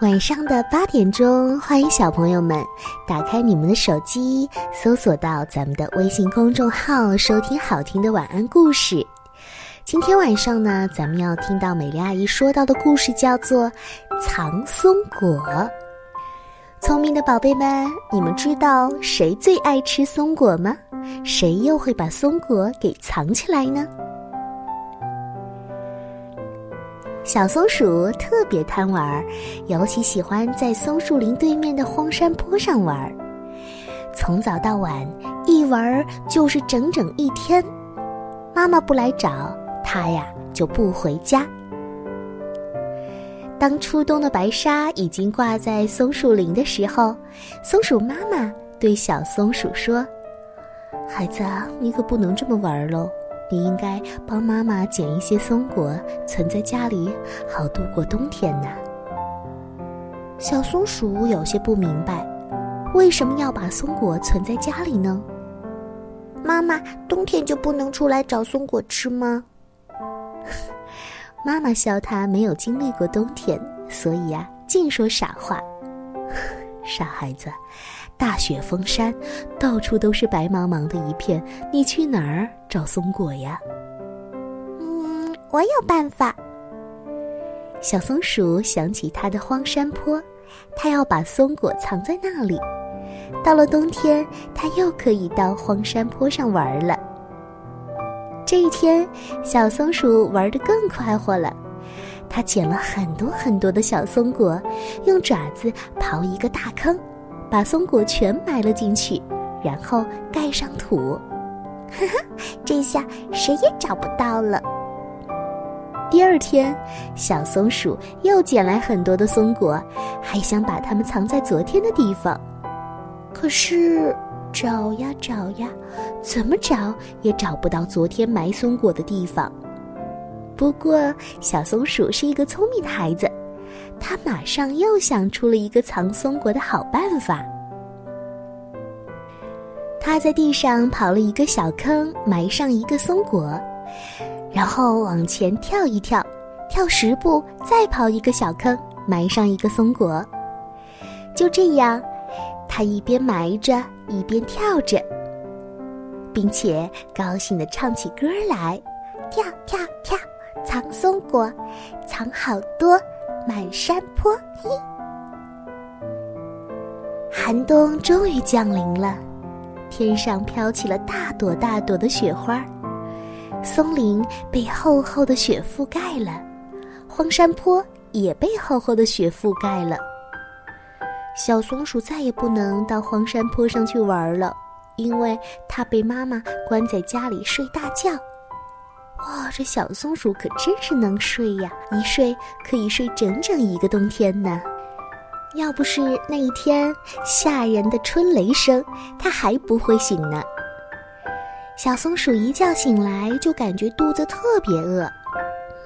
晚上的八点钟，欢迎小朋友们打开你们的手机，搜索到咱们的微信公众号，收听好听的晚安故事。今天晚上呢，咱们要听到美丽阿姨说到的故事，叫做《藏松果》。聪明的宝贝们，你们知道谁最爱吃松果吗？谁又会把松果给藏起来呢？小松鼠特别贪玩，尤其喜欢在松树林对面的荒山坡上玩，从早到晚，一玩就是整整一天。妈妈不来找它呀，就不回家。当初冬的白纱已经挂在松树林的时候，松鼠妈妈对小松鼠说：“孩子，你可不能这么玩喽。”你应该帮妈妈捡一些松果，存在家里，好度过冬天呢。小松鼠有些不明白，为什么要把松果存在家里呢？妈妈，冬天就不能出来找松果吃吗？妈妈笑他没有经历过冬天，所以呀，净说傻话。傻孩子。大雪封山，到处都是白茫茫的一片，你去哪儿找松果呀？嗯，我有办法。小松鼠想起它的荒山坡，它要把松果藏在那里。到了冬天，它又可以到荒山坡上玩了。这一天，小松鼠玩得更快活了，它捡了很多很多的小松果，用爪子刨一个大坑。把松果全埋了进去，然后盖上土，呵呵，这下谁也找不到了。第二天，小松鼠又捡来很多的松果，还想把它们藏在昨天的地方，可是找呀找呀，怎么找也找不到昨天埋松果的地方。不过，小松鼠是一个聪明的孩子。他马上又想出了一个藏松果的好办法。他在地上刨了一个小坑，埋上一个松果，然后往前跳一跳，跳十步，再刨一个小坑，埋上一个松果。就这样，他一边埋着，一边跳着，并且高兴地唱起歌来：跳跳跳，藏松果，藏好多。满山坡，嘿！寒冬终于降临了，天上飘起了大朵大朵的雪花，松林被厚厚的雪覆盖了，荒山坡也被厚厚的雪覆盖了。小松鼠再也不能到荒山坡上去玩了，因为它被妈妈关在家里睡大觉。哇，这小松鼠可真是能睡呀！一睡可以睡整整一个冬天呢。要不是那一天吓人的春雷声，它还不会醒呢。小松鼠一觉醒来就感觉肚子特别饿。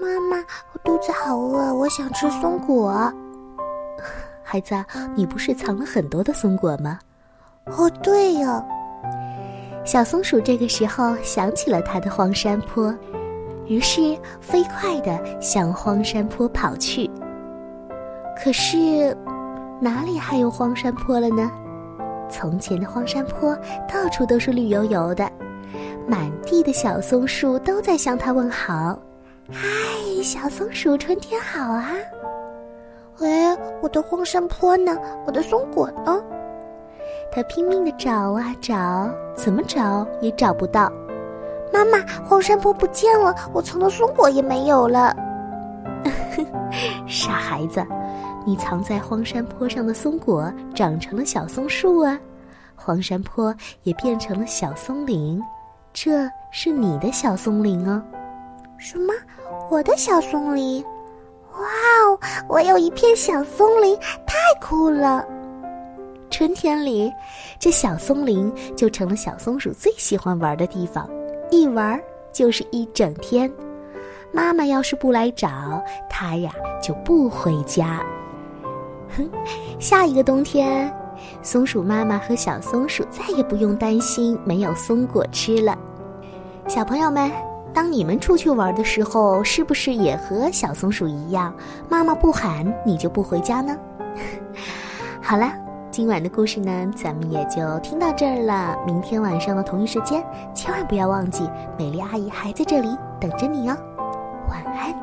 妈妈，我肚子好饿，我想吃松果。孩子，你不是藏了很多的松果吗？哦，对呀。小松鼠这个时候想起了它的荒山坡。于是，飞快地向荒山坡跑去。可是，哪里还有荒山坡了呢？从前的荒山坡到处都是绿油油的，满地的小松树都在向它问好：“嗨，小松鼠，春天好啊！”喂，我的荒山坡呢？我的松果呢？它拼命地找啊找，怎么找也找不到。妈妈，荒山坡不见了，我藏的松果也没有了。傻孩子，你藏在荒山坡上的松果长成了小松树啊，荒山坡也变成了小松林，这是你的小松林哦。什么？我的小松林？哇哦，我有一片小松林，太酷了！春天里，这小松林就成了小松鼠最喜欢玩的地方。一玩就是一整天，妈妈要是不来找他呀，就不回家。哼，下一个冬天，松鼠妈妈和小松鼠再也不用担心没有松果吃了。小朋友们，当你们出去玩的时候，是不是也和小松鼠一样，妈妈不喊你就不回家呢？好了，今晚的故事呢咱们也就听到这儿了。明天晚上的同一时间千万不要忘记美丽阿姨还在这里等着你哦。晚安。